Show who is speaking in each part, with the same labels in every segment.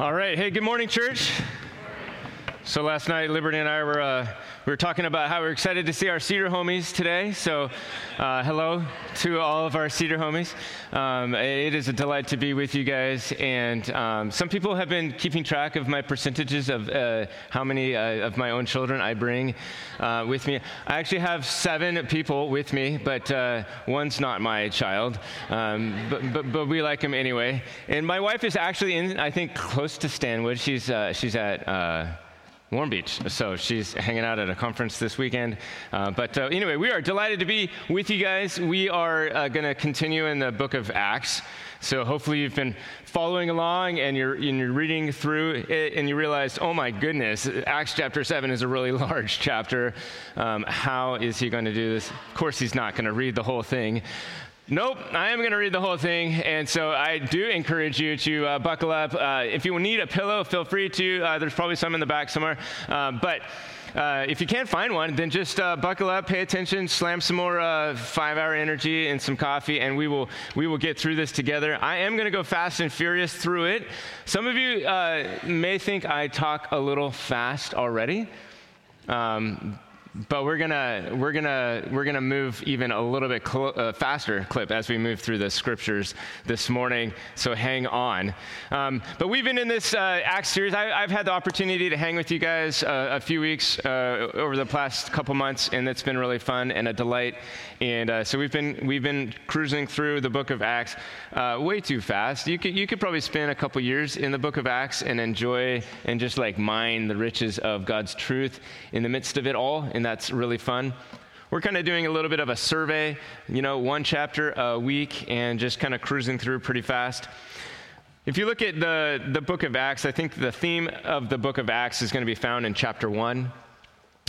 Speaker 1: All right. Hey, good morning, church. So last night, Liberty and I were uh, we were talking about how we're excited to see our Cedar homies today. So, uh, hello to all of our Cedar homies. Um, it is a delight to be with you guys. And um, some people have been keeping track of my percentages of uh, how many uh, of my own children I bring uh, with me. I actually have seven people with me, but uh, one's not my child. Um, but, but, but, we like him anyway. And my wife is actually in, I think, close to Stanwood. She's she's at Warm Beach. So she's hanging out at a conference this weekend. Uh, but uh, anyway, we are delighted to be with you guys. We are uh, going to continue in the book of Acts. So hopefully you've been following along and you're, and you're reading through it and you realize, oh my goodness, Acts chapter 7 is a really large chapter. Um, how is he going to do this? Of course, he's not going to read the whole thing. Nope, I am going to read the whole thing. And so I do encourage you to uh, buckle up. Uh, if you need a pillow, feel free to. Uh, there's probably some in the back somewhere. Uh, but uh, if you can't find one, then just uh, buckle up, pay attention, slam some more five-hour energy and some coffee, and we will we will get through this together. I am going to go fast and furious through it. Some of you may think I talk a little fast already. Um, but we're gonna we're gonna we're gonna move even a little bit cl- uh, faster clip as we move through the scriptures this morning. So hang on. Um, but we've been in this uh, Acts series. I, have had the opportunity to hang with you guys uh, a few weeks uh, over the past couple months, and it's been really fun and a delight. And uh, so we've been we've been cruising through the book of Acts uh, way too fast. You could you could probably spend a couple years in the book of Acts and enjoy and just like mine the riches of God's truth in the midst of it all, and that's really fun. We're kind of doing a little bit of a survey, you know, one chapter a week, and just kind of cruising through pretty fast. If you look at the, the book of Acts, I think the theme of the book of Acts is going to be found in chapter 1.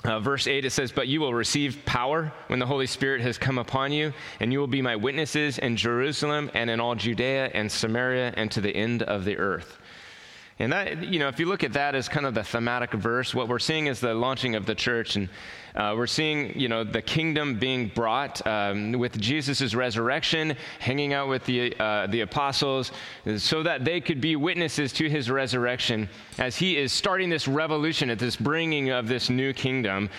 Speaker 1: Uh, verse 8, it says, But you will receive power when the Holy Spirit has come upon you, and you will be my witnesses in Jerusalem and in all Judea and Samaria and to the end of the earth. And that, you know, if you look at that as kind of the thematic verse, what we're seeing is the launching of the church. And uh, we're seeing, you know, the kingdom being brought um, with Jesus' resurrection, hanging out with the, uh, the apostles, so that they could be witnesses to his resurrection as he is starting this revolution at this bringing of this new kingdom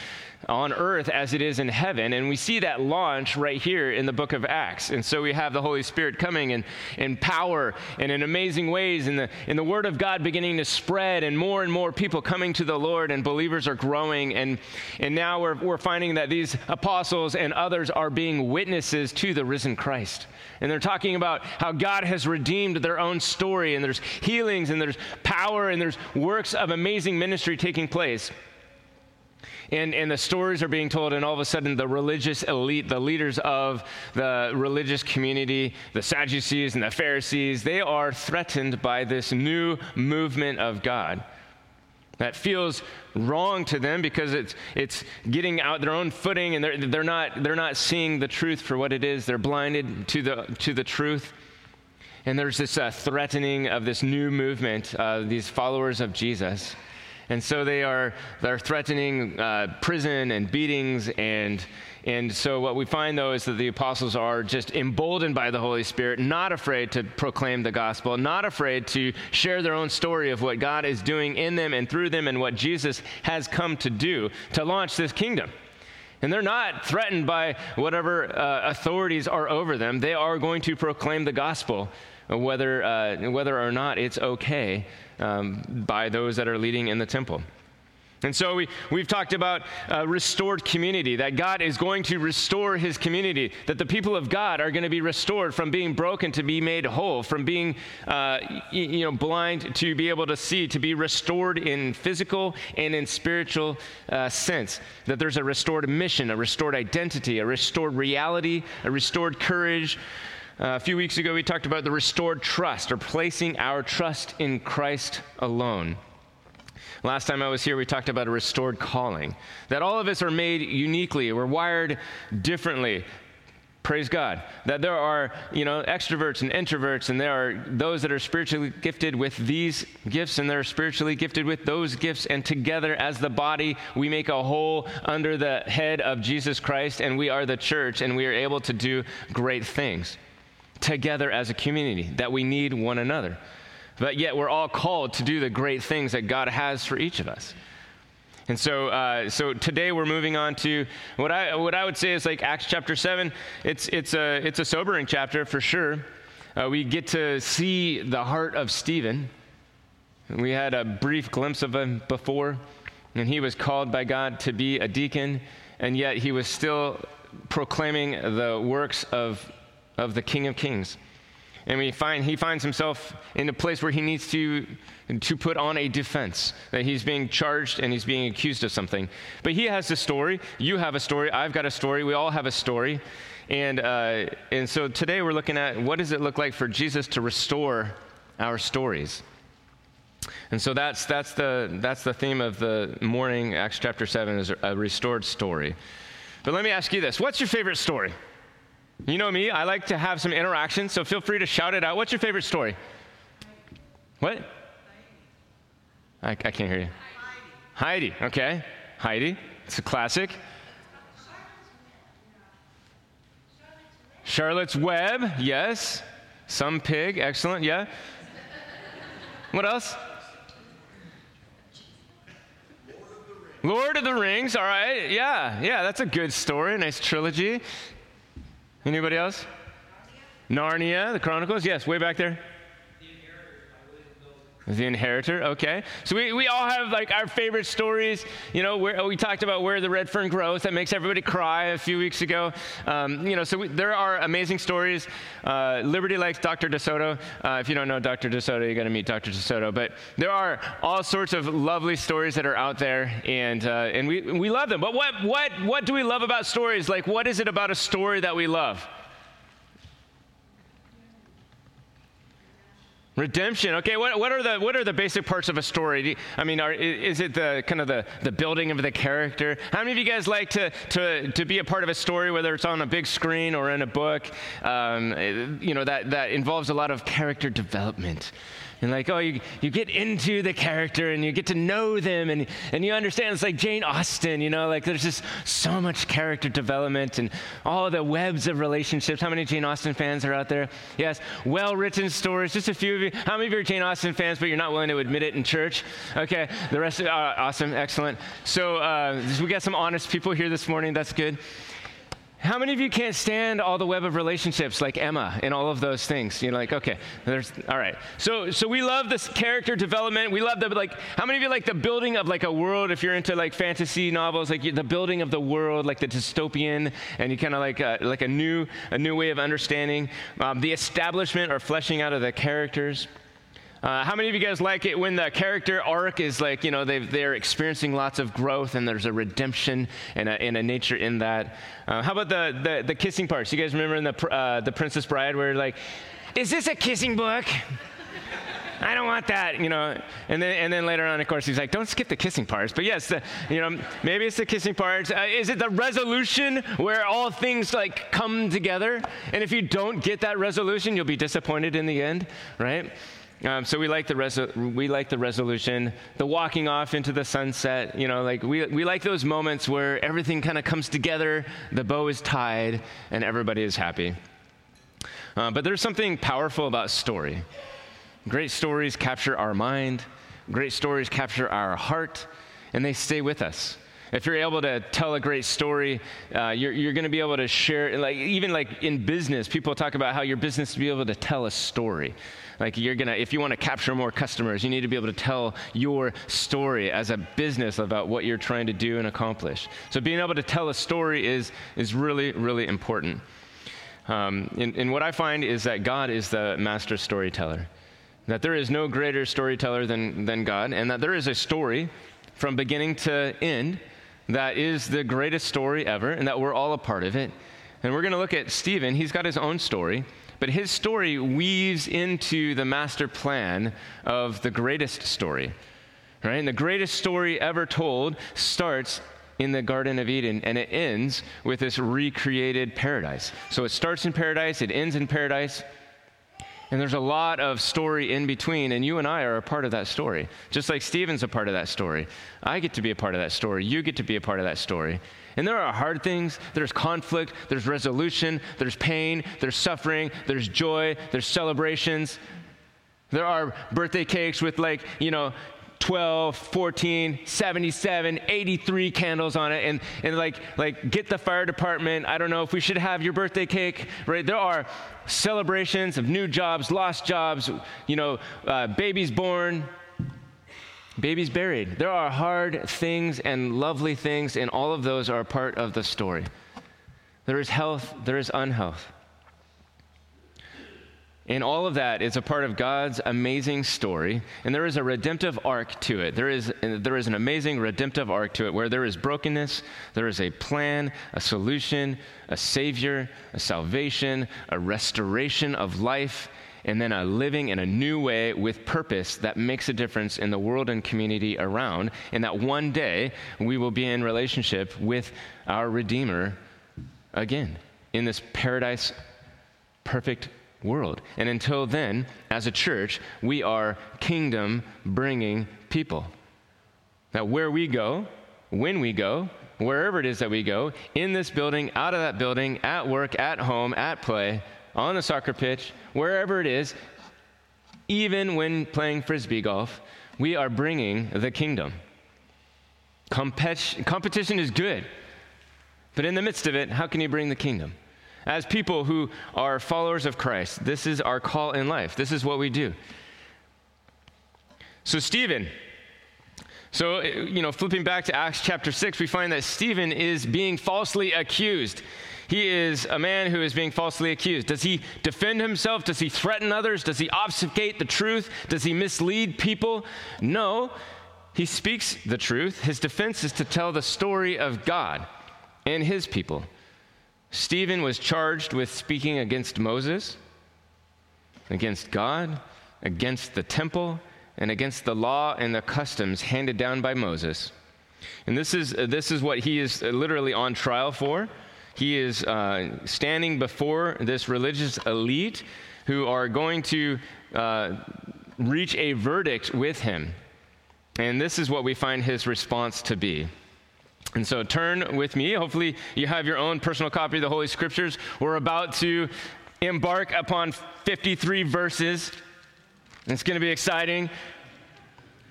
Speaker 1: on earth as it is in heaven. And we see that launch right here in the book of Acts. And so we have the Holy Spirit coming in, in power and in amazing ways, and the, in the Word of God beginning to spread, and more and more people coming to the Lord, and believers are growing. And, and now we're, we're finding that these apostles and others are being witnesses to the risen Christ. And they're talking about how God has redeemed their own story, and there's healings, and there's power, and there's works of amazing ministry taking place and, and the stories are being told, and all of a sudden, the religious elite, the leaders of the religious community, the Sadducees and the Pharisees, they are threatened by this new movement of God that feels wrong to them because it's, it's getting out their own footing and they're, they're, not, they're not seeing the truth for what it is. They're blinded to the, to the truth. And there's this uh, threatening of this new movement, uh, these followers of Jesus. And so they are they're threatening uh, prison and beatings and and so what we find though is that the apostles are just emboldened by the Holy Spirit, not afraid to proclaim the gospel, not afraid to share their own story of what God is doing in them and through them and what Jesus has come to do to launch this kingdom. And they're not threatened by whatever uh, authorities are over them. They are going to proclaim the gospel, whether, uh, whether or not it's okay um, by those that are leading in the temple. And so we, we've talked about uh, restored community, that God is going to restore his community, that the people of God are going to be restored from being broken to be made whole, from being uh, you know, blind to be able to see, to be restored in physical and in spiritual uh, sense. That there's a restored mission, a restored identity, a restored reality, a restored courage, uh, a few weeks ago, we talked about the restored trust or placing our trust in Christ alone. Last time I was here, we talked about a restored calling. That all of us are made uniquely, we're wired differently. Praise God. That there are, you know, extroverts and introverts, and there are those that are spiritually gifted with these gifts, and they're spiritually gifted with those gifts. And together, as the body, we make a whole under the head of Jesus Christ, and we are the church, and we are able to do great things together as a community, that we need one another. but yet we're all called to do the great things that God has for each of us. And so, uh, so today we're moving on to what I, what I would say is like Acts chapter 7. It's, it's, a, it's a sobering chapter for sure. Uh, we get to see the heart of Stephen. We had a brief glimpse of him before, and he was called by God to be a deacon, and yet he was still proclaiming the works of, of the King of Kings. And we find he finds himself in a place where he needs to, to put on a defense, that he's being charged and he's being accused of something. But he has a story. You have a story. I've got a story. We all have a story. And, uh, and so today we're looking at what does it look like for Jesus to restore our stories? And so that's, that's, the, that's the theme of the morning, Acts chapter 7, is a restored story. But let me ask you this what's your favorite story? You know me, I like to have some interaction, so feel free to shout it out. What's your favorite story? What? I, I can't hear you. Heidi. Heidi, okay. Heidi, it's a classic. Charlotte's Web, yes. Some pig, excellent, yeah. What else? Lord of the Rings, all right, yeah, yeah, that's a good story, nice trilogy. Anybody else? Narnia, the Chronicles, yes, way back there. The Inheritor, okay. So we, we all have like our favorite stories. You know, where, we talked about where the red fern grows. That makes everybody cry a few weeks ago. Um, you know, so we, there are amazing stories. Uh, Liberty likes Dr. DeSoto. Uh, if you don't know Dr. DeSoto, you got to meet Dr. DeSoto. But there are all sorts of lovely stories that are out there, and uh, and we we love them. But what what what do we love about stories? Like, what is it about a story that we love? Redemption. Okay, what, what, are the, what are the basic parts of a story? I mean, are, is it the kind of the, the building of the character? How many of you guys like to, to, to be a part of a story, whether it's on a big screen or in a book, um, you know, that, that involves a lot of character development? And like oh you, you get into the character and you get to know them and, and you understand it's like jane austen you know like there's just so much character development and all the webs of relationships. How many jane austen fans are out there? Yes. Well written stories. Just a few of you. How many of you are jane austen fans but you're not willing to admit it in church? Okay. The rest uh, awesome. Excellent. So uh, we got some honest people here this morning. That's good how many of you can't stand all the web of relationships like Emma and all of those things? You're like, okay, there's all right. So so we love this character development. We love the like how many of you like the building of like a world if you're into like fantasy novels, like the building of the world, like the dystopian and you kind of like a, like a new a new way of understanding um, the establishment or fleshing out of the characters. Uh, how many of you guys like it when the character arc is like, you know, they're experiencing lots of growth and there's a redemption and a, and a nature in that? Uh, how about the, the, the, kissing parts? You guys remember in the, uh, the Princess Bride where, like, is this a kissing book? I don't want that, you know. And then, and then later on, of course, he's like, don't skip the kissing parts. But yes, the, you know, maybe it's the kissing parts. Uh, is it the resolution where all things like come together? And if you don't get that resolution, you'll be disappointed in the end, right? Um, so we like the reso- we like the resolution, the walking off into the sunset. You know, like we we like those moments where everything kind of comes together, the bow is tied, and everybody is happy. Uh, but there's something powerful about story. Great stories capture our mind. Great stories capture our heart, and they stay with us if you're able to tell a great story, uh, you're, you're going to be able to share, like even like in business, people talk about how your business to be able to tell a story. Like you're gonna, if you want to capture more customers, you need to be able to tell your story as a business about what you're trying to do and accomplish. So being able to tell a story is is really really important. Um, and, and what I find is that God is the master storyteller. That there is no greater storyteller than than God, and that there is a story from beginning to end that is the greatest story ever, and that we're all a part of it. And we're going to look at Stephen. He's got his own story. But his story weaves into the master plan of the greatest story. Right? And the greatest story ever told starts in the Garden of Eden and it ends with this recreated paradise. So it starts in paradise, it ends in paradise. And there's a lot of story in between, and you and I are a part of that story. Just like Stephen's a part of that story. I get to be a part of that story. You get to be a part of that story. And there are hard things, there's conflict, there's resolution, there's pain, there's suffering, there's joy, there's celebrations. There are birthday cakes with like, you know, 12, 14, 77, 83 candles on it. And, and like, like get the fire department. I don't know if we should have your birthday cake, right? There are celebrations of new jobs, lost jobs, you know, uh, babies born, babies buried. There are hard things and lovely things, and all of those are part of the story. There is health, there is unhealth. And all of that is a part of God's amazing story. And there is a redemptive arc to it. There is, there is an amazing redemptive arc to it where there is brokenness, there is a plan, a solution, a savior, a salvation, a restoration of life, and then a living in a new way with purpose that makes a difference in the world and community around. And that one day we will be in relationship with our Redeemer again in this paradise perfect world. And until then, as a church, we are kingdom bringing people. Now, where we go, when we go, wherever it is that we go, in this building, out of that building, at work, at home, at play, on the soccer pitch, wherever it is, even when playing frisbee golf, we are bringing the kingdom. Compet- competition is good, but in the midst of it, how can you bring the kingdom? As people who are followers of Christ, this is our call in life. This is what we do. So, Stephen, so, uh, you know, flipping back to Acts chapter 6, we find that Stephen is being falsely accused. He is a man who is being falsely accused. Does he defend himself? Does he threaten others? Does he obfuscate the truth? Does he mislead people? No, he speaks the truth. His defense is to tell the story of God and his people. Stephen was charged with speaking against Moses, against God, against the temple, and against the law and the customs handed down by Moses. And this is, uh, this is what he is literally on trial for. He is uh, standing before this religious elite who are going to uh, reach a verdict with him. And this is what we find his response to be. And so turn with me. Hopefully, you have your own personal copy of the Holy Scriptures. We're about to embark upon 53 verses. It's going to be exciting.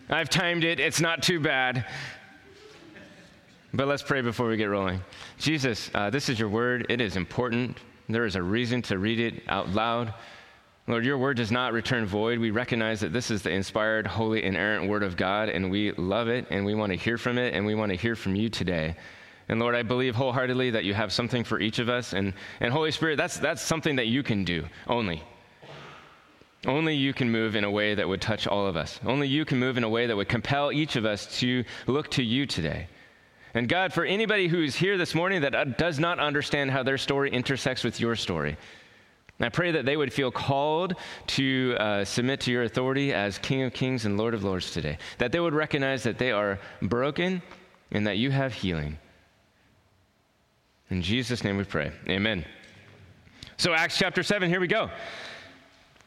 Speaker 1: I've timed it, it's not too bad. But let's pray before we get rolling. Jesus, uh, this is your word. It is important. There is a reason to read it out loud. Lord, your word does not return void. We recognize that this is the inspired, holy, inerrant word of God, and we love it, and we want to hear from it, and we want to hear from you today. And Lord, I believe wholeheartedly that you have something for each of us. And, and Holy Spirit, that's, that's something that you can do only. Only you can move in a way that would touch all of us. Only you can move in a way that would compel each of us to look to you today. And God, for anybody who's here this morning that does not understand how their story intersects with your story, I pray that they would feel called to uh, submit to your authority as King of Kings and Lord of Lords today. That they would recognize that they are broken and that you have healing. In Jesus' name we pray. Amen. So, Acts chapter 7, here we go.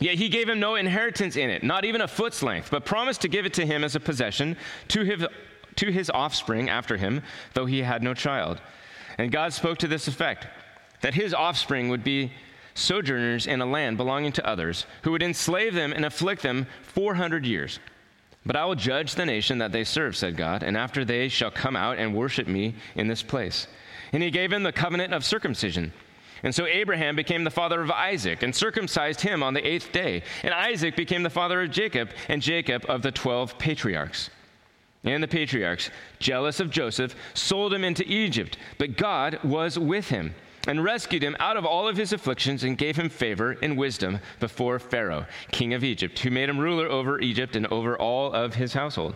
Speaker 1: Yet he gave him no inheritance in it, not even a foot's length, but promised to give it to him as a possession to his, to his offspring after him, though he had no child. And God spoke to this effect that his offspring would be sojourners in a land belonging to others, who would enslave them and afflict them 400 years. But I will judge the nation that they serve, said God, and after they shall come out and worship me in this place. And he gave him the covenant of circumcision. And so Abraham became the father of Isaac and circumcised him on the eighth day. And Isaac became the father of Jacob, and Jacob of the twelve patriarchs. And the patriarchs, jealous of Joseph, sold him into Egypt. But God was with him and rescued him out of all of his afflictions and gave him favor and wisdom before Pharaoh, king of Egypt, who made him ruler over Egypt and over all of his household.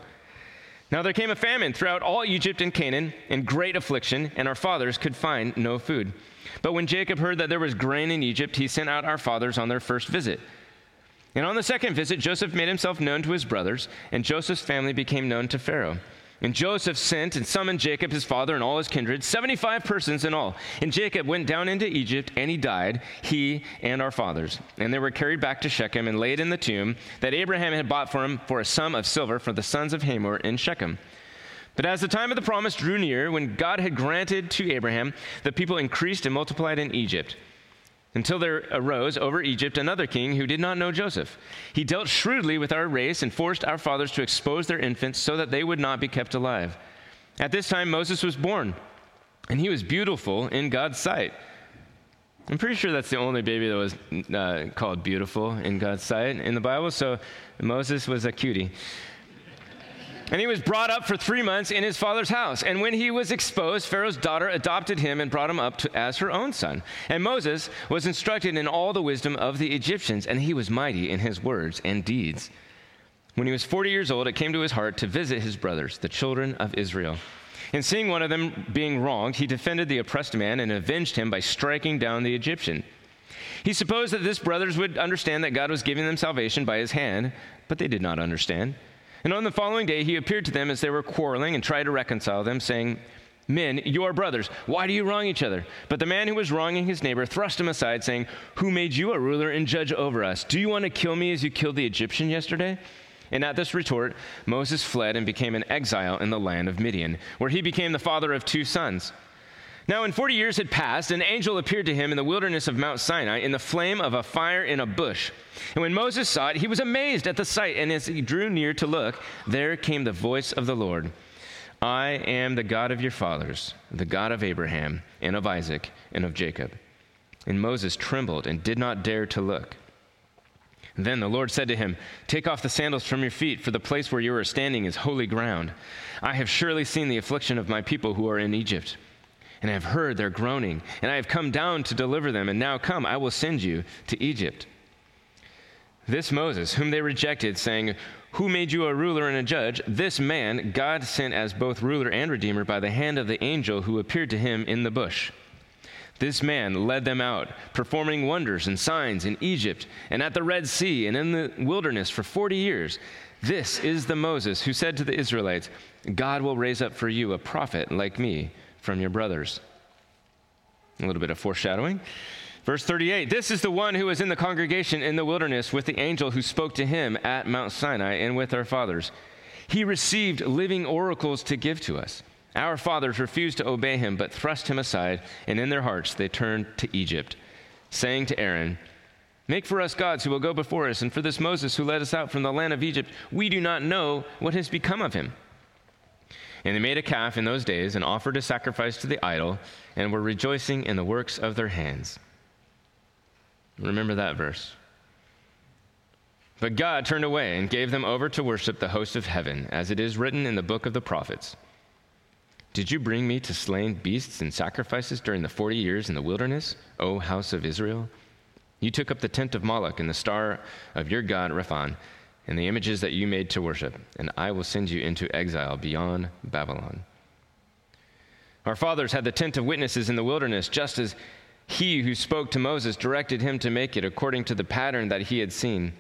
Speaker 1: Now there came a famine throughout all Egypt and Canaan, and great affliction, and our fathers could find no food. But when Jacob heard that there was grain in Egypt, he sent out our fathers on their first visit. And on the second visit, Joseph made himself known to his brothers, and Joseph's family became known to Pharaoh. And Joseph sent and summoned Jacob, his father, and all his kindred, 75 persons in all. And Jacob went down into Egypt, and he died, he and our fathers. And they were carried back to Shechem and laid in the tomb that Abraham had bought for him for a sum of silver for the sons of Hamor in Shechem. But as the time of the promise drew near, when God had granted to Abraham, the people increased and multiplied in Egypt until there arose over Egypt another king who did not know Joseph. He dealt shrewdly with our race and forced our fathers to expose their infants so that they would not be kept alive. At this time, Moses was born, and he was beautiful in God's sight. I'm pretty sure that's the only baby that was uh, called beautiful in God's sight in the Bible, so Moses was a cutie. And he was brought up for three months in his father's house. And when he was exposed, Pharaoh's daughter adopted him and brought him up to, as her own son. And Moses was instructed in all the wisdom of the Egyptians, and he was mighty in his words and deeds. When he was 40 years old, it came to his heart to visit his brothers, the children of Israel. And seeing one of them being wronged, he defended the oppressed man and avenged him by striking down the Egyptian. He supposed that his brothers would understand that God was giving them salvation by his hand, but they did not understand. And on the following day, he appeared to them as they were quarreling and tried to reconcile them, saying, Men, you are brothers. Why do you wrong each other? But the man who was wronging his neighbor thrust him aside, saying, Who made you a ruler and judge over us? Do you want to kill me as you killed the Egyptian yesterday? And at this retort, Moses fled and became an exile in the land of Midian, where he became the father of two sons. Now, when 40 years had passed, an angel appeared to him in the wilderness of Mount Sinai in the flame of a fire in a bush. And when Moses saw it, he was amazed at the sight. And as he drew near to look, there came the voice of the Lord I am the God of your fathers, the God of Abraham, and of Isaac, and of Jacob. And Moses trembled and did not dare to look. Then the Lord said to him, Take off the sandals from your feet, for the place where you are standing is holy ground. I have surely seen the affliction of my people who are in Egypt and I have heard their groaning, and I have come down to deliver them, and now come, I will send you to Egypt. This Moses, whom they rejected, saying, Who made you a ruler and a judge? This man God sent as both ruler and redeemer by the hand of the angel who appeared to him in the bush. This man led them out, performing wonders and signs in Egypt and at the Red Sea and in the wilderness for 40 years. This is the Moses who said to the Israelites, God will raise up for you a prophet like me from your brothers. A little bit of foreshadowing. Verse 38 This is the one who was in the congregation in the wilderness with the angel who spoke to him at Mount Sinai and with our fathers. He received living oracles to give to us. Our fathers refused to obey him, but thrust him aside, and in their hearts they turned to Egypt, saying to Aaron, Make for us gods who will go before us, and for this Moses who led us out from the land of Egypt, we do not know what has become of him. And they made a calf in those days and offered a sacrifice to the idol and were rejoicing in the works of their hands. Remember that verse. But God turned away and gave them over to worship the host of heaven, as it is written in the book of the prophets. Did you bring me to slain beasts and sacrifices during the forty years in the wilderness, O house of Israel? You took up the tent of Moloch and the star of your god Rephan and the images that you made to worship, and I will send you into exile beyond Babylon. Our fathers had the tent of witnesses in the wilderness, just as he who spoke to Moses directed him to make it according to the pattern that he had seen.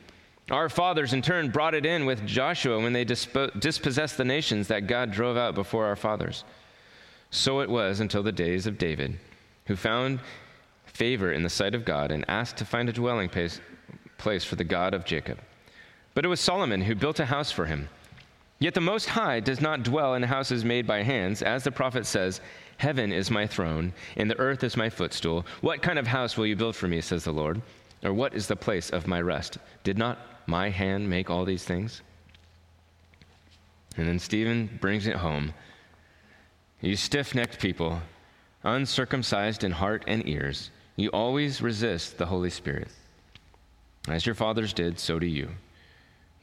Speaker 1: Our fathers, in turn, brought it in with Joshua when they dispo- dispossessed the nations that God drove out before our fathers. So it was until the days of David, who found favor in the sight of God and asked to find a dwelling place, place for the God of Jacob. But it was Solomon who built a house for him. Yet the Most High does not dwell in houses made by hands, as the prophet says, Heaven is my throne, and the earth is my footstool. What kind of house will you build for me, says the Lord? Or what is the place of my rest? Did not my hand make all these things? And then Stephen brings it home. You stiff necked people, uncircumcised in heart and ears, you always resist the Holy Spirit. As your fathers did, so do you.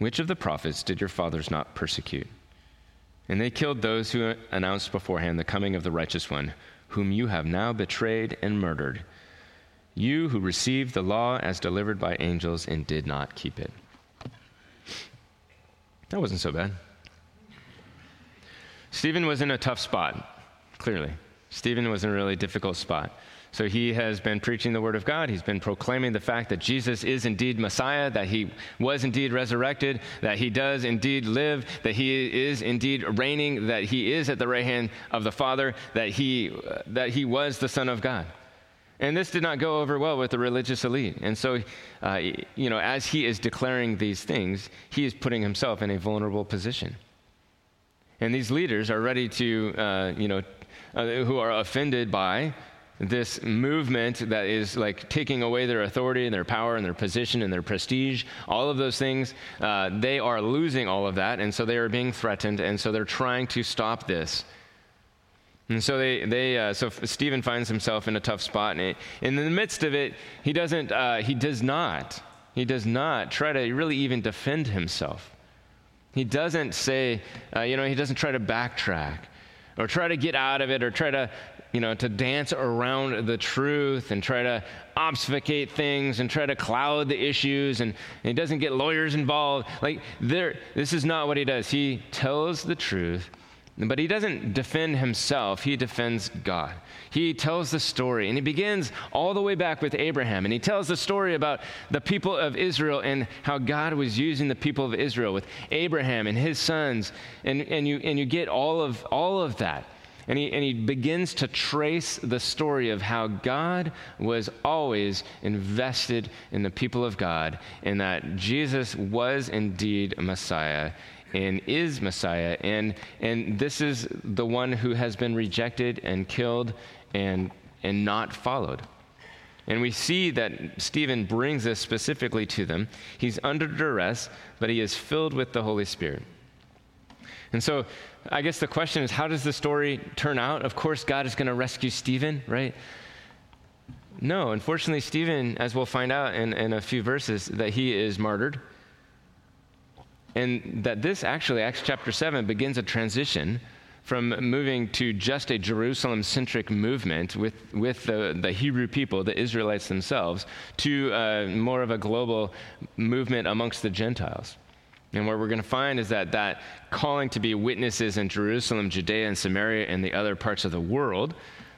Speaker 1: Which of the prophets did your fathers not persecute? And they killed those who announced beforehand the coming of the righteous one, whom you have now betrayed and murdered. You who received the law as delivered by angels and did not keep it. That wasn't so bad. Stephen was in a tough spot, clearly. Stephen was in a really difficult spot. So he has been preaching the word of God. He's been proclaiming the fact that Jesus is indeed Messiah, that he was indeed resurrected, that he does indeed live, that he is indeed reigning, that he is at the right hand of the Father, that he, that he was the Son of God. And this did not go over well with the religious elite. And so, uh, you know, as he is declaring these things, he is putting himself in a vulnerable position. And these leaders are ready to, uh, you know, uh, who are offended by this movement that is like taking away their authority and their power and their position and their prestige, all of those things, uh, they are losing all of that. And so they are being threatened. And so they're trying to stop this. And so they, they uh, so Stephen finds himself in a tough spot, and, it, in the midst of it, he doesn't, uh, he does not, he does not try to really even defend himself. He doesn't say, uh, you know, he doesn't try to backtrack or try to get out of it or try to you know, to dance around the truth and try to obfuscate things and try to cloud the issues and, and he doesn't get lawyers involved. Like there, this is not what he does. He tells the truth, but he doesn't defend himself. He defends God. He tells the story and he begins all the way back with Abraham and he tells the story about the people of Israel and how God was using the people of Israel with Abraham and his sons and, and you and you get all of all of that. And he, and he begins to trace the story of how God was always invested in the people of God, and that Jesus was indeed a Messiah and is Messiah. And, and this is the one who has been rejected and killed and, and not followed. And we see that Stephen brings this specifically to them. He's under duress, but he is filled with the Holy Spirit. And so I guess the question is how does the story turn out? Of course, God is going to rescue Stephen, right? No, unfortunately, Stephen, as we'll find out in, in a few verses, that he is martyred. And that this actually, Acts chapter 7, begins a transition from moving to just a Jerusalem centric movement with, with the, the Hebrew people, the Israelites themselves, to uh, more of a global movement amongst the Gentiles. And what we're going to find is that that calling to be witnesses in Jerusalem, Judea, and Samaria, and the other parts of the world,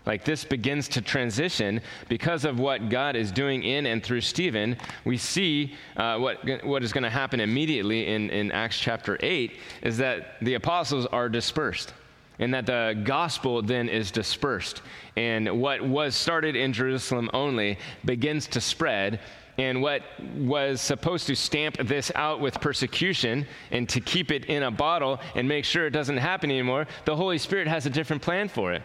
Speaker 1: like this begins to transition because of what God is doing in and through Stephen. We see uh, what, what is going to happen immediately in, in Acts chapter 8 is that the apostles are dispersed and that the gospel then is dispersed. And what was started in Jerusalem only begins to spread and what was supposed to stamp this out with persecution and to keep it in a bottle and make sure it doesn't happen anymore, the Holy Spirit has a different plan for it.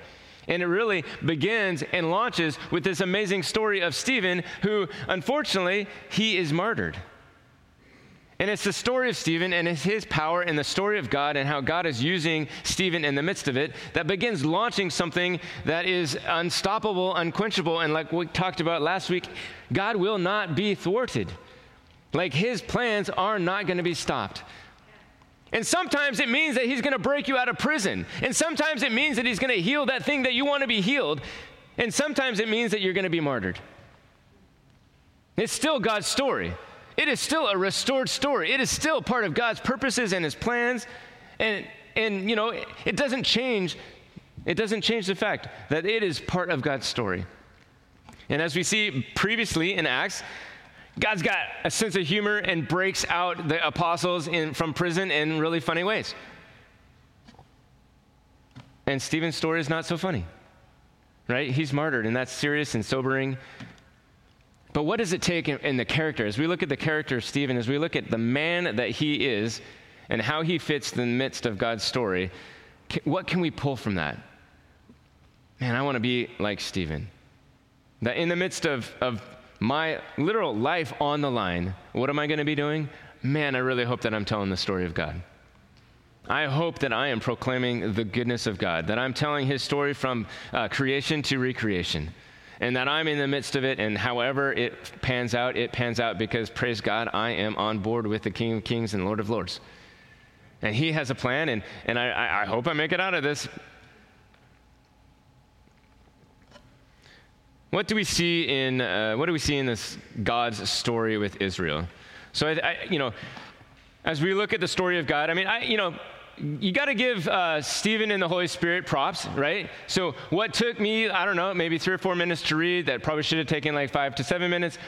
Speaker 1: And it really begins and launches with this amazing story of Stephen, who, unfortunately, he is martyred. And it's the story of Stephen and it's his power and the story of God and how God is using Stephen in the midst of it that begins launching something that is unstoppable, unquenchable. And like we talked about last week, God will not be thwarted. Like his plans are not going to be stopped. And sometimes it means that he's going to break you out of prison. And sometimes it means that he's going to heal that thing that you want to be healed. And sometimes it means that you're going to be martyred. It's still God's story. It is still a restored story. It is still part of God's purposes and his plans. And, and you know, it doesn't change. It doesn't change the fact that it is part of God's story. And as we see previously in Acts, God's got a sense of humor and breaks out the apostles in, from prison in really funny ways. And Stephen's story is not so funny, right? He's martyred, and that's serious and sobering. But what does it take in, in the character? As we look at the character of Stephen, as we look at the man that he is and how he fits in the midst of God's story, what can we pull from that? Man, I want to be like Stephen. That in the midst of, of my literal life on the line, what am I going to be doing? Man, I really hope that I'm telling the story of God. I hope that I am proclaiming the goodness of God, that I'm telling his story from uh, creation to recreation and that I'm in the midst of it, and however it pans out, it pans out because, praise God, I am on board with the King of Kings and Lord of Lords. And He has a plan, and, and I, I hope I make it out of this. What do we see in uh, what do we see in this God's story with Israel? So I, I, you know, as we look at the story of God, I mean, I, you know, you got to give uh, Stephen and the Holy Spirit props, right? So, what took me, I don't know, maybe three or four minutes to read, that probably should have taken like five to seven minutes.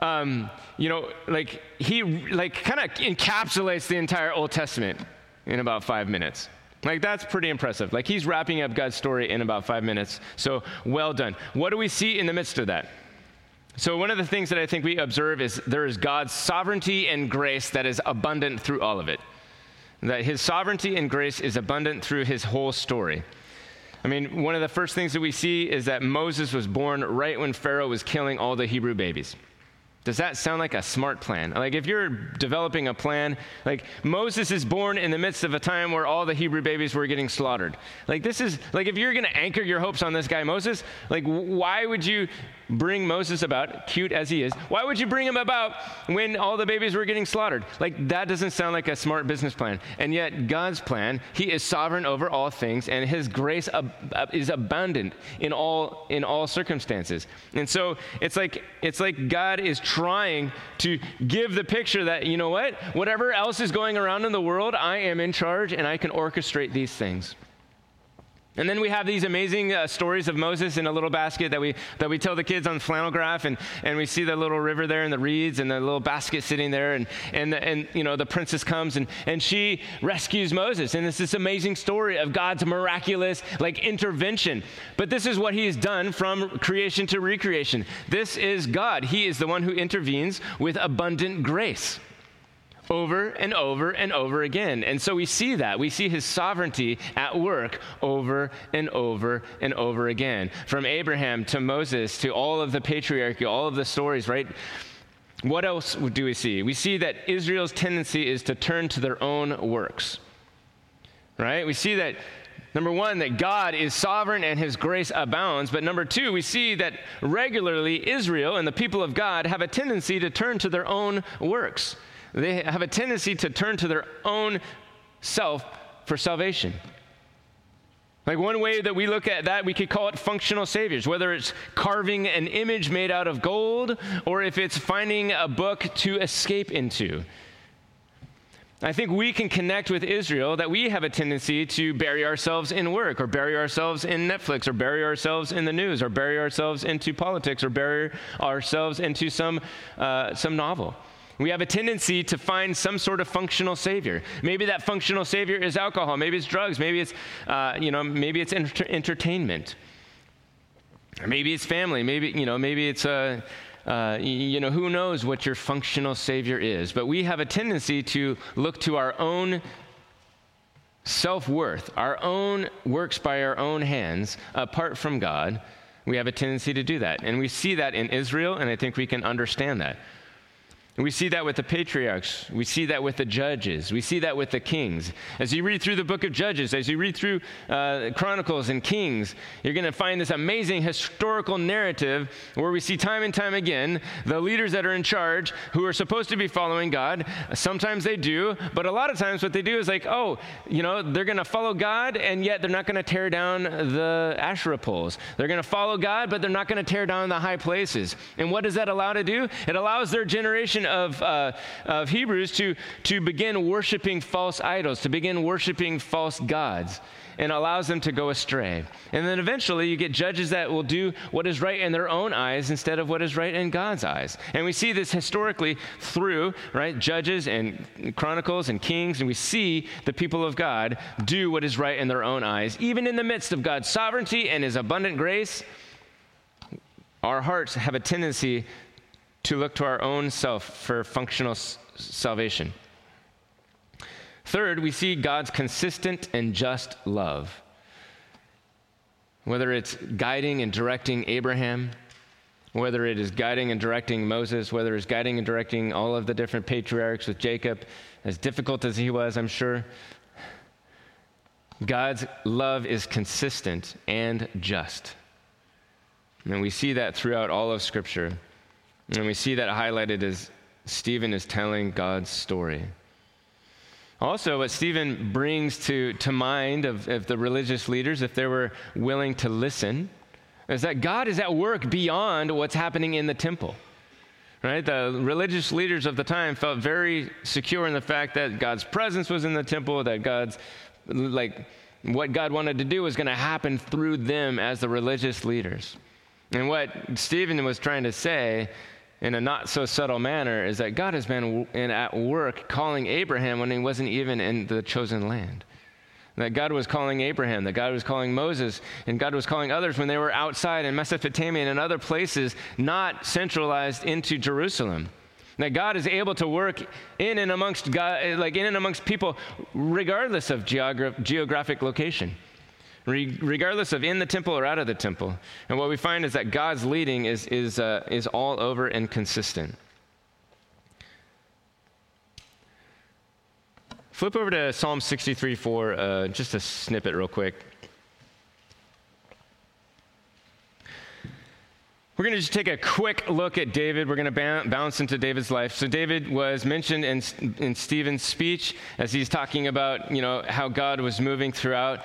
Speaker 1: Um, you know, like he like kind of encapsulates the entire Old Testament in about five minutes. Like, that's pretty impressive. Like, he's wrapping up God's story in about five minutes. So, well done. What do we see in the midst of that? So, one of the things that I think we observe is there is God's sovereignty and grace that is abundant through all of it that his sovereignty and grace is abundant through his whole story. I mean, one of the first things that we see is that Moses was born right when Pharaoh was killing all the Hebrew babies. Does that sound like a smart plan? Like, if you're developing a plan, like Moses is born in the midst of a time where all the Hebrew babies were getting slaughtered. Like, this is, like, if you're going to anchor your hopes on this guy, Moses, like, why would you bring Moses about, cute as he is, why would you bring him about when all the babies were getting slaughtered? Like, that doesn't sound like a smart business plan. And yet, God's plan, He is sovereign over all things, and His grace ab- is abundant in all, in all circumstances. And so, it's like, it's like God is trying to give the picture that, you know what? Whatever else is going around in the world, I am in charge and I can orchestrate these things. And then we have these amazing uh, stories of Moses in a little basket that we, that we tell the kids on the flannel graph, and, and we see the little river there and the reeds and the little basket sitting there, and, and, the, and you know, the princess comes and, and she rescues Moses. And it's this amazing story of God's miraculous like intervention. But this is what he has done from creation to recreation. This is God. He is the one who intervenes with abundant grace over and over and over again. And so we see that. We see his sovereignty at work over and over and over again. From Abraham to Moses to all of the patriarchy, all of the stories, right? What else do we see? We see that Israel's tendency is to turn to their own works, right? We see that Number one, that God is sovereign and his grace abounds. But number two, we see that regularly Israel and the people of God have a tendency to turn to their own works they have a tendency to turn to their own self for salvation. Like one way that we look at that, we could call it functional saviors, whether it's carving an image made out of gold or if it's finding a book to escape into. I think we can connect with Israel that we have a tendency to bury ourselves in work or bury ourselves in Netflix or bury ourselves in the news or bury ourselves into politics or bury ourselves into some, uh, some novel. We have a tendency to find some sort of functional savior. Maybe that functional savior is alcohol. Maybe it's drugs. Maybe it's, uh, you know, maybe it's enter- entertainment. Maybe it's family. Maybe, you know, maybe it's a, uh, uh you know, who knows what your functional savior is. But we have a tendency to look to our own self worth, our own works by our own hands, apart from God. We have a tendency to do that. And we see that in Israel, and I think we can understand that. And we see that with the patriarchs. We see that with the judges. We see that with the kings. As you read through the book of Judges, as you read through uh, Chronicles and Kings, you're going to find this amazing historical narrative where we see time and time again the leaders that are in charge who are supposed to be following God. Sometimes they do, but a lot of times what they do is like, oh, you know, they're going to follow God, and yet they're not going to tear down the Asherah poles. They're going to follow God, but they're not going to tear down the high places. And what does that allow to do? It allows their generation generation of, uh, of Hebrews to, to begin worshiping false idols, to begin worshiping false gods, and allows them to go astray. And then eventually you get judges that will do what is right in their own eyes instead of what is right in God's eyes. And we see this historically through, right, judges and chronicles and kings, and we see the people of God do what is right in their own eyes, even in the midst of God's sovereignty and his abundant grace. Our hearts have a tendency to look to our own self for functional s- salvation. Third, we see God's consistent and just love. Whether it's guiding and directing Abraham, whether it is guiding and directing Moses, whether it's guiding and directing all of the different patriarchs with Jacob, as difficult as he was, I'm sure, God's love is consistent and just. And we see that throughout all of Scripture. And we see that highlighted as Stephen is telling God's story. Also, what Stephen brings to, to mind of, of the religious leaders, if they were willing to listen, is that God is at work beyond what's happening in the temple. Right? The religious leaders of the time felt very secure in the fact that God's presence was in the temple, that God's, like, what God wanted to do was going to happen through them as the religious leaders. And what Stephen was trying to say in a not so subtle manner is that God has been at work calling Abraham when he wasn't even in the chosen land. That God was calling Abraham, that God was calling Moses, and God was calling others when they were outside in Mesopotamia and in other places, not centralized into Jerusalem. That God is able to work in and amongst God, like in and amongst people, regardless of geogra- geographic location, re- regardless of in the temple or out of the temple. And what we find is that God's leading is, is, uh, is all over and consistent. Flip over to Psalm 63 for uh, just a snippet, real quick. We're going to just take a quick look at David. We're going to bounce into David's life. So David was mentioned in, in Stephen's speech as he's talking about, you know, how God was moving throughout.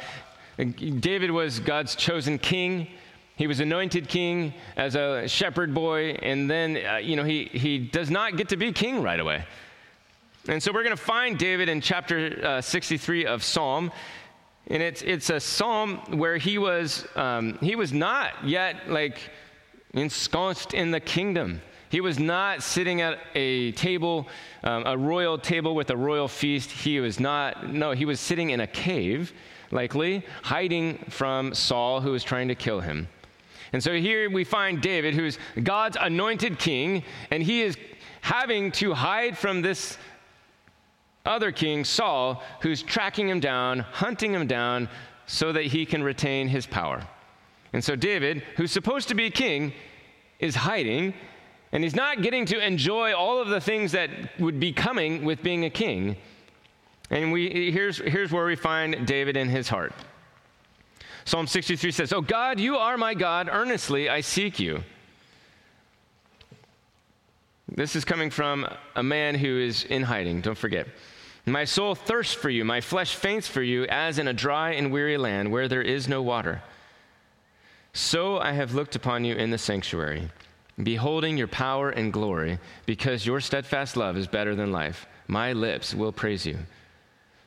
Speaker 1: David was God's chosen king. He was anointed king as a shepherd boy, and then, uh, you know, he, he does not get to be king right away. And so we're going to find David in chapter uh, 63 of Psalm. And it's, it's a psalm where he was, um, he was not yet like ensconced in the kingdom. He was not sitting at a table, um, a royal table with a royal feast. He was not, no, he was sitting in a cave, likely, hiding from Saul, who was trying to kill him. And so here we find David, who's God's anointed king, and he is having to hide from this other king, Saul, who's tracking him down, hunting him down, so that he can retain his power. And so David, who's supposed to be king, is hiding, and he's not getting to enjoy all of the things that would be coming with being a king. And we, here's, here's where we find David in his heart. Psalm 63 says, Oh God, you are my God, earnestly I seek you. This is coming from a man who is in hiding, don't forget. My soul thirsts for you, my flesh faints for you, as in a dry and weary land where there is no water. So I have looked upon you in the sanctuary, beholding your power and glory, because your steadfast love is better than life. My lips will praise you.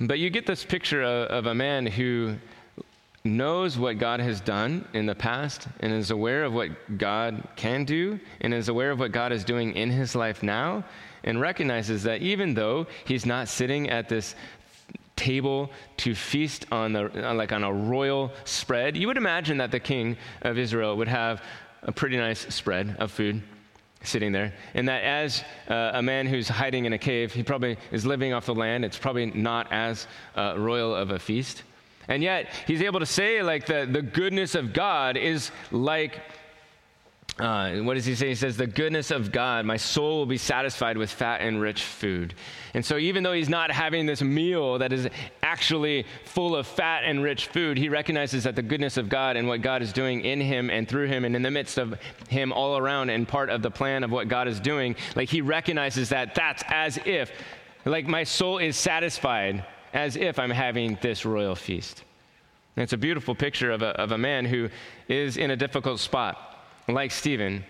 Speaker 1: But you get this picture of, of, a man who knows what God has done in the past and is aware of what God can do and is aware of what God is doing in his life now and recognizes that even though he's not sitting at this table to feast on the like on a royal spread you would imagine that the king of israel would have a pretty nice spread of food sitting there and that as uh, a man who's hiding in a cave he probably is living off the land it's probably not as uh, royal of a feast. And yet he's able to say like the, the goodness of god is like uh, what does he say? He says, The goodness of God, my soul will be satisfied with fat and rich food. And so, even though he's not having this meal that is actually full of fat and rich food, he recognizes that the goodness of God and what God is doing in him and through him and in the midst of him all around and part of the plan of what God is doing, like he recognizes that that's as if, like, my soul is satisfied as if I'm having this royal feast. And it's a beautiful picture of a, of a man who is in a difficult spot like Stephen.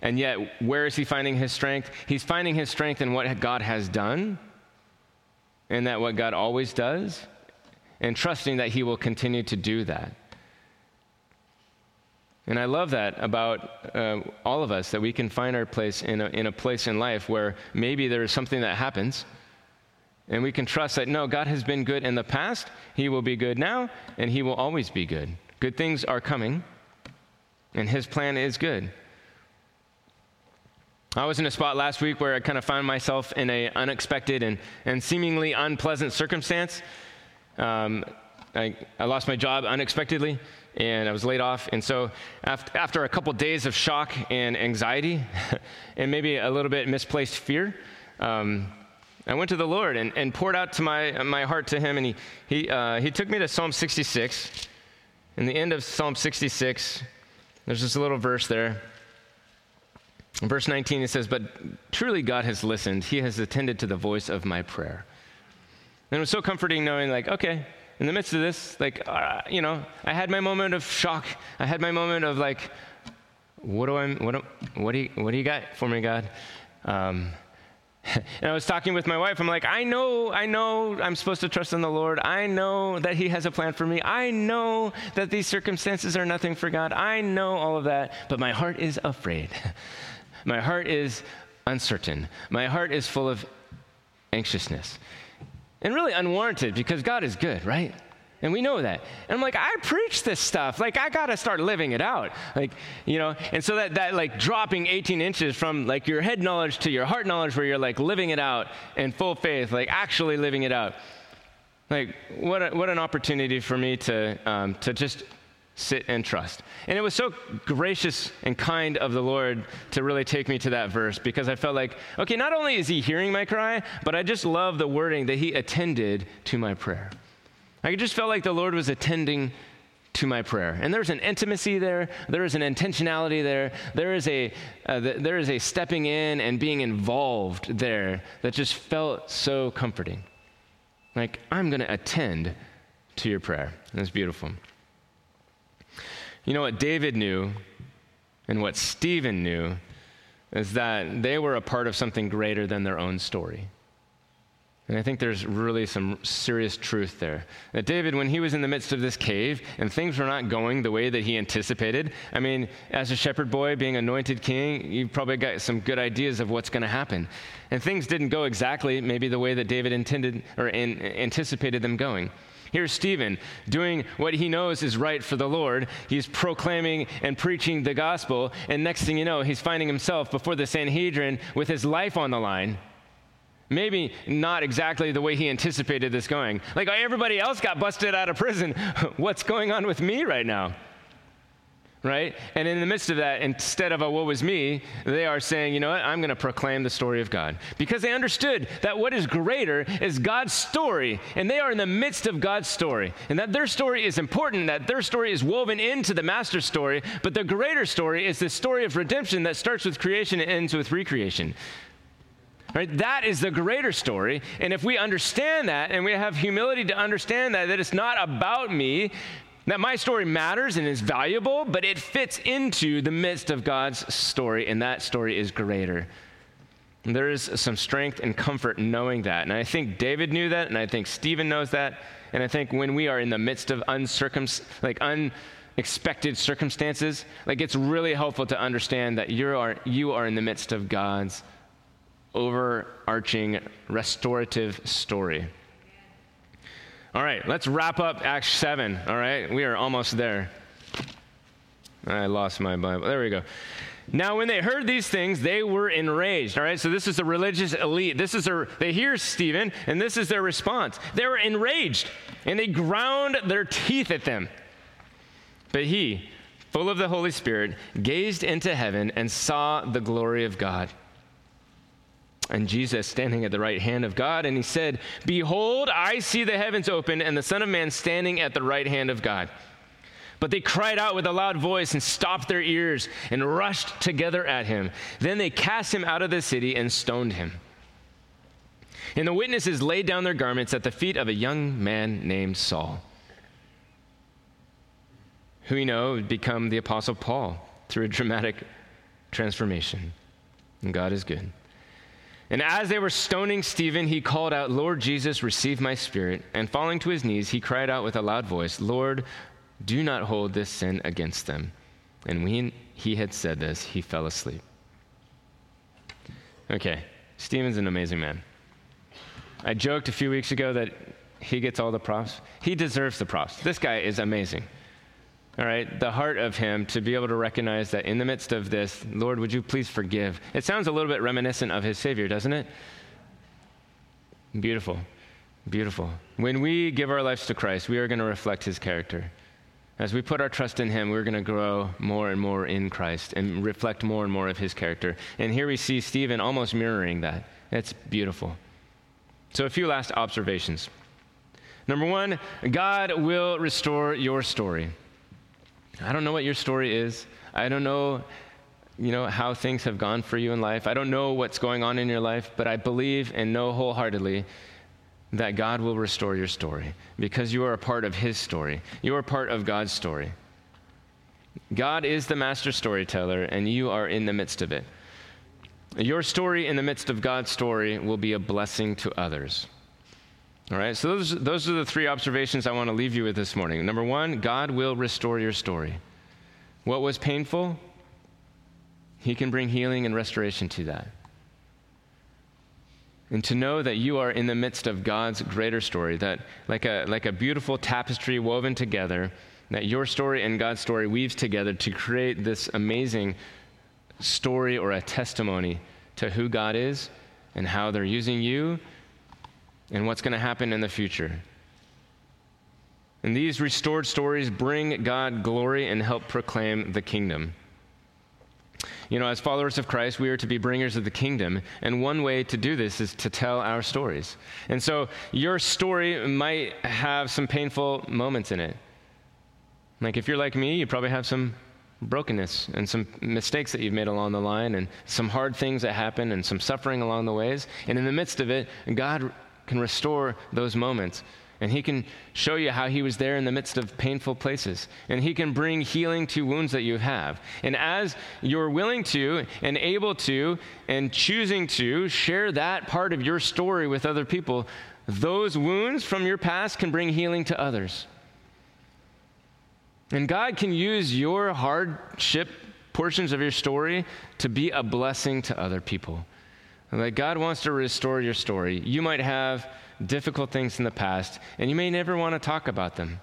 Speaker 1: And yet, where is he finding his strength? He's finding his strength in what God has done, and that what God always does, and trusting that he will continue to do that. And I love that about uh, all of us, that we can find our place in a, in a place in life where maybe there is something that happens, and we can trust that no, God has been good in the past, He will be good now, and He will always be good. Good things are coming, and his plan is good. I was in a spot last week where I kind of found myself in an unexpected and, and seemingly unpleasant circumstance. Um, I, I, lost my job unexpectedly and I was laid off. And so, after, after a couple days of shock and anxiety, and maybe a little bit misplaced fear, um, I went to the Lord and, and poured out to my, my heart to him, and he, he, uh, he took me to Psalm 66. In the end of Psalm 66, there's this little verse there. In verse 19, it says, But truly God has listened. He has attended to the voice of my prayer. And it was so comforting knowing, like, okay, in the midst of this, like, uh, you know, I had my moment of shock. I had my moment of, like, what do I, what, do, what, do, you, what do you got for me, God? Um, and I was talking with my wife. I'm like, I know, I know I'm supposed to trust in the Lord. I know that He has a plan for me. I know that these circumstances are nothing for God. I know all of that, but my heart is afraid. my heart is uncertain. My heart is full of anxiousness. And really unwarranted because God is good, right? And we know that. And I'm like, I preach this stuff. Like, I got to start living it out. Like, you know, and so that, that like dropping 18 inches from like your head knowledge to your heart knowledge where you're like living it out in full faith, like actually living it out. Like, what, a, what an opportunity for me to, um, to just sit and trust. And it was so gracious and kind of the Lord to really take me to that verse because I felt like, okay, not only is He hearing my cry, but I just love the wording that He attended to my prayer. I just felt like the Lord was attending to my prayer. And there's an intimacy there, there is an intentionality there, there is a, uh, there is a stepping in and being involved there that just felt so comforting. Like, I'm going to attend to your prayer. That's beautiful. You know what David knew and what Stephen knew is that they were a part of something greater than their own story. And I think there's really some serious truth there. That David, when he was in the midst of this cave and things were not going the way that he anticipated, I mean, as a shepherd boy being anointed king, you probably got some good ideas of what's going to happen. And things didn't go exactly maybe the way that David intended or in, anticipated them going. Here's Stephen doing what he knows is right for the Lord. He's proclaiming and preaching the gospel, and next thing you know, he's finding himself before the Sanhedrin with his life on the line Maybe not exactly the way he anticipated this going. Like oh, everybody else got busted out of prison. What's going on with me right now? Right? And in the midst of that, instead of a woe was me, they are saying, you know what, I'm going to proclaim the story of God. Because they understood that what is greater is God's story. And they are in the midst of God's story. And that their story is important, that their story is woven into the master story. But the greater story is the story of redemption that starts with creation and ends with recreation. Right? That is the greater story. And if we understand that and we have humility to understand that, that it's not about me, that my story matters and is valuable, but it fits into the midst of God's story, and that story is greater. And there is some strength and comfort knowing that. And I think David knew that, and I think Stephen knows that. And I think when we are in the midst of uncircum, like unexpected circumstances, like it's really helpful to understand that you are, you are in the midst of God's overarching restorative story. All right, let's wrap up Acts 7. All right, we are almost there. I lost my Bible. There we go. Now, when they heard these things, they were enraged. All right, so this is the religious elite. This is a, they hear Stephen, and this is their response. They were enraged, and they ground their teeth at them. But he, full of the Holy Spirit, gazed into heaven and saw the glory of God and Jesus standing at the right hand of God, and he said, Behold, I see the heavens open and the Son of Man standing at the right hand of God. But they cried out with a loud voice and stopped their ears and rushed together at him. Then they cast him out of the city and stoned him. And the witnesses laid down their garments at the feet of a young man named Saul, who we know would become the Apostle Paul through a dramatic transformation. And God is good. And as they were stoning Stephen, he called out, Lord Jesus, receive my spirit. And falling to his knees, he cried out with a loud voice, Lord, do not hold this sin against them. And when he had said this, he fell asleep. Okay, Stephen's an amazing man. I joked a few weeks ago that he gets all the props. He deserves the props. This guy is amazing all right, the heart of him to be able to recognize that in the midst of this, Lord, would you please forgive? It sounds a little bit reminiscent of his Savior, doesn't it? Beautiful, beautiful. When we give our lives to Christ, we are going to reflect his character. As we put our trust in him, we're going to grow more and more in Christ and reflect more and more of his character. And here we see Stephen almost mirroring that. It's beautiful. So, a few last observations. Number one, God will restore your story. I don't know what your story is. I don't know, you know, how things have gone for you in life. I don't know what's going on in your life, but I believe and know wholeheartedly that God will restore your story because you are a part of His story. You are part of God's story. God is the master storyteller, and you are in the midst of it. Your story in the midst of God's story will be a blessing to others. All right, so those, those are the three observations I want to leave you with this morning. Number one, God will restore your story. What was painful, He can bring healing and restoration to that. And to know that you are in the midst of God's greater story, that like a, like a beautiful tapestry woven together, that your story and God's story weaves together to create this amazing story or a testimony to who God is and how they're using you and what's going to happen in the future. And these restored stories bring God glory and help proclaim the kingdom. You know, as followers of Christ, we are to be bringers of the kingdom. And one way to do this is to tell our stories. And so your story might have some painful moments in it. Like if you're like me, you probably have some brokenness and some mistakes that you've made along the line and some hard things that happen and some suffering along the ways. And in the midst of it, God can restore those moments. And he can show you how he was there in the midst of painful places. And he can bring healing to wounds that you have. And as you're willing to and able to and choosing to share that part of your story with other people, those wounds from your past can bring healing to others. And God can use your hardship portions of your story to be a blessing to other people. Like God wants to restore your story. You might have difficult things in the past, and you may never want to talk about them.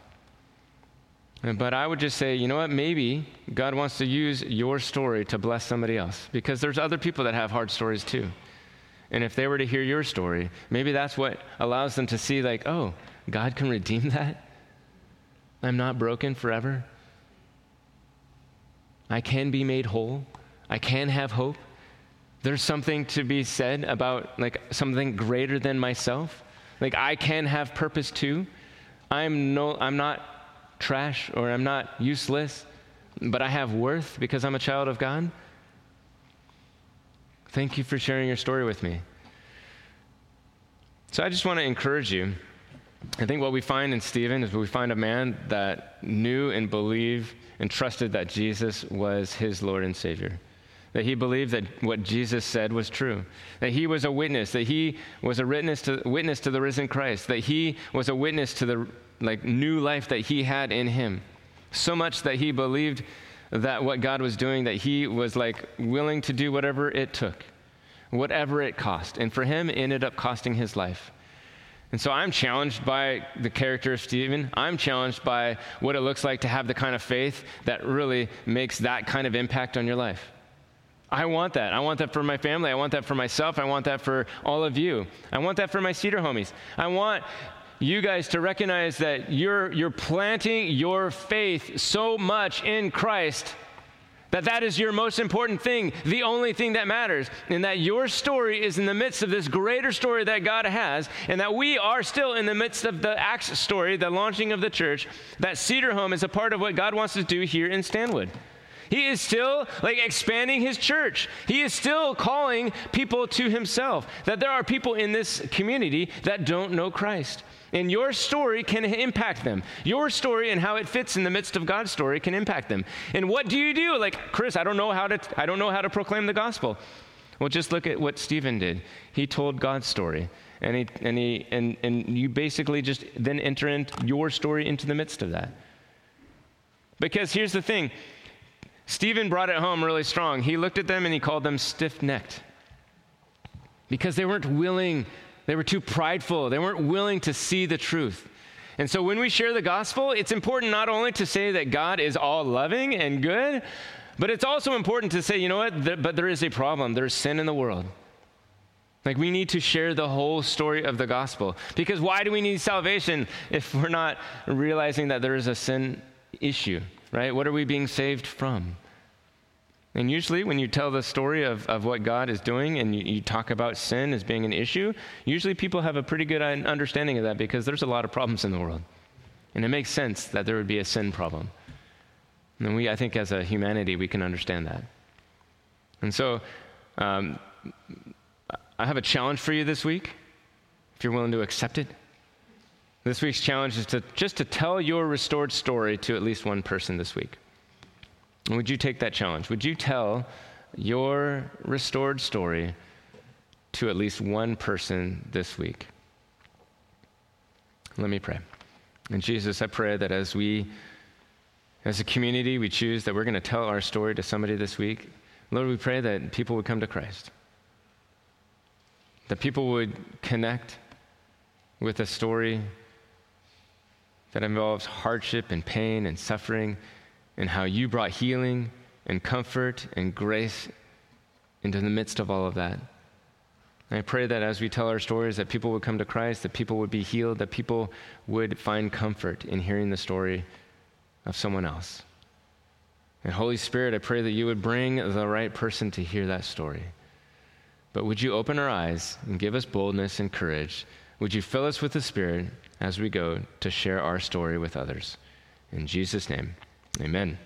Speaker 1: But I would just say, you know what? Maybe God wants to use your story to bless somebody else because there's other people that have hard stories too. And if they were to hear your story, maybe that's what allows them to see, like, oh, God can redeem that. I'm not broken forever. I can be made whole. I can have hope. There's something to be said about like something greater than myself. Like I can have purpose too. I'm no I'm not trash or I'm not useless, but I have worth because I'm a child of God. Thank you for sharing your story with me. So I just want to encourage you I think what we find in Stephen is we find a man that knew and believed and trusted that Jesus was his Lord and Savior. That he believed that what Jesus said was true. That he was a witness, that he was a witness to, witness to the risen Christ, that he was a witness to the like new life that he had in him. So much that he believed that what God was doing, that he was like willing to do whatever it took, whatever it cost. And for him, it ended up costing his life. And so I'm challenged by the character of Stephen. I'm challenged by what it looks like to have the kind of faith that really makes that kind of impact on your life. I want that. I want that for my family. I want that for myself. I want that for all of you. I want that for my cedar homies. I want you guys to recognize that you're, you're planting your faith so much in Christ that that is your most important thing, the only thing that matters, and that your story is in the midst of this greater story that God has, and that we are still in the midst of the Acts story, the launching of the church, that Cedar Home is a part of what God wants to do here in Stanwood. He is still like expanding his church. He is still calling people to himself. That there are people in this community that don't know Christ. And your story can impact them. Your story and how it fits in the midst of God's story can impact them. And what do you do? Like, Chris, I don't know how to I don't know how to proclaim the gospel. Well, just look at what Stephen did. He told God's story. And he and he and, and you basically just then enter in your story into the midst of that. Because here's the thing. Stephen brought it home really strong. He looked at them and he called them stiff-necked. Because they weren't willing they were too prideful. They weren't willing to see the truth. And so when we share the gospel, it's important not only to say that God is all loving and good, but it's also important to say, you know what, but there is a problem. There's sin in the world. Like, we need to share the whole story of the gospel. Because why do we need salvation if we're not realizing that there is a sin issue, right? What are we being saved from? And usually, when you tell the story of, of what God is doing and you, you talk about sin as being an issue, usually people have a pretty good understanding of that because there's a lot of problems in the world. And it makes sense that there would be a sin problem. And we, I think, as a humanity, we can understand that. And so, um, I have a challenge for you this week, if you're willing to accept it. This week's challenge is to just to tell your restored story to at least one person this week. And would you take that challenge? Would you tell your restored story to at least one person this week? Let me pray. And Jesus, I pray that as we, as a community, we choose that we're going to tell our story to somebody this week, Lord, we pray that people would come to Christ. That people would connect with a story that involves hardship and pain and suffering, and how you brought healing and comfort and grace into the midst of all of that. And I pray that as we tell our stories, that people would come to Christ, that people would be healed, that people would find comfort in hearing the story of someone else. And Holy Spirit, I pray that you would bring the right person to hear that story. But would you open our eyes and give us boldness and courage? Would you fill us with the Spirit as we go to share our story with others? In Jesus' name, amen.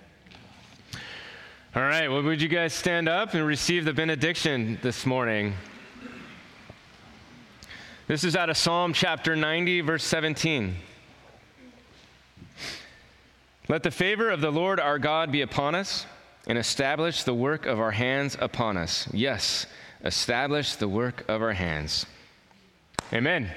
Speaker 1: All right, well, would you guys stand up and receive the benediction this morning? This is out of Psalm chapter 90, verse 17. Let the favor of the Lord our God be upon us and establish the work of our hands upon us. Yes, establish the work of our hands. Amen.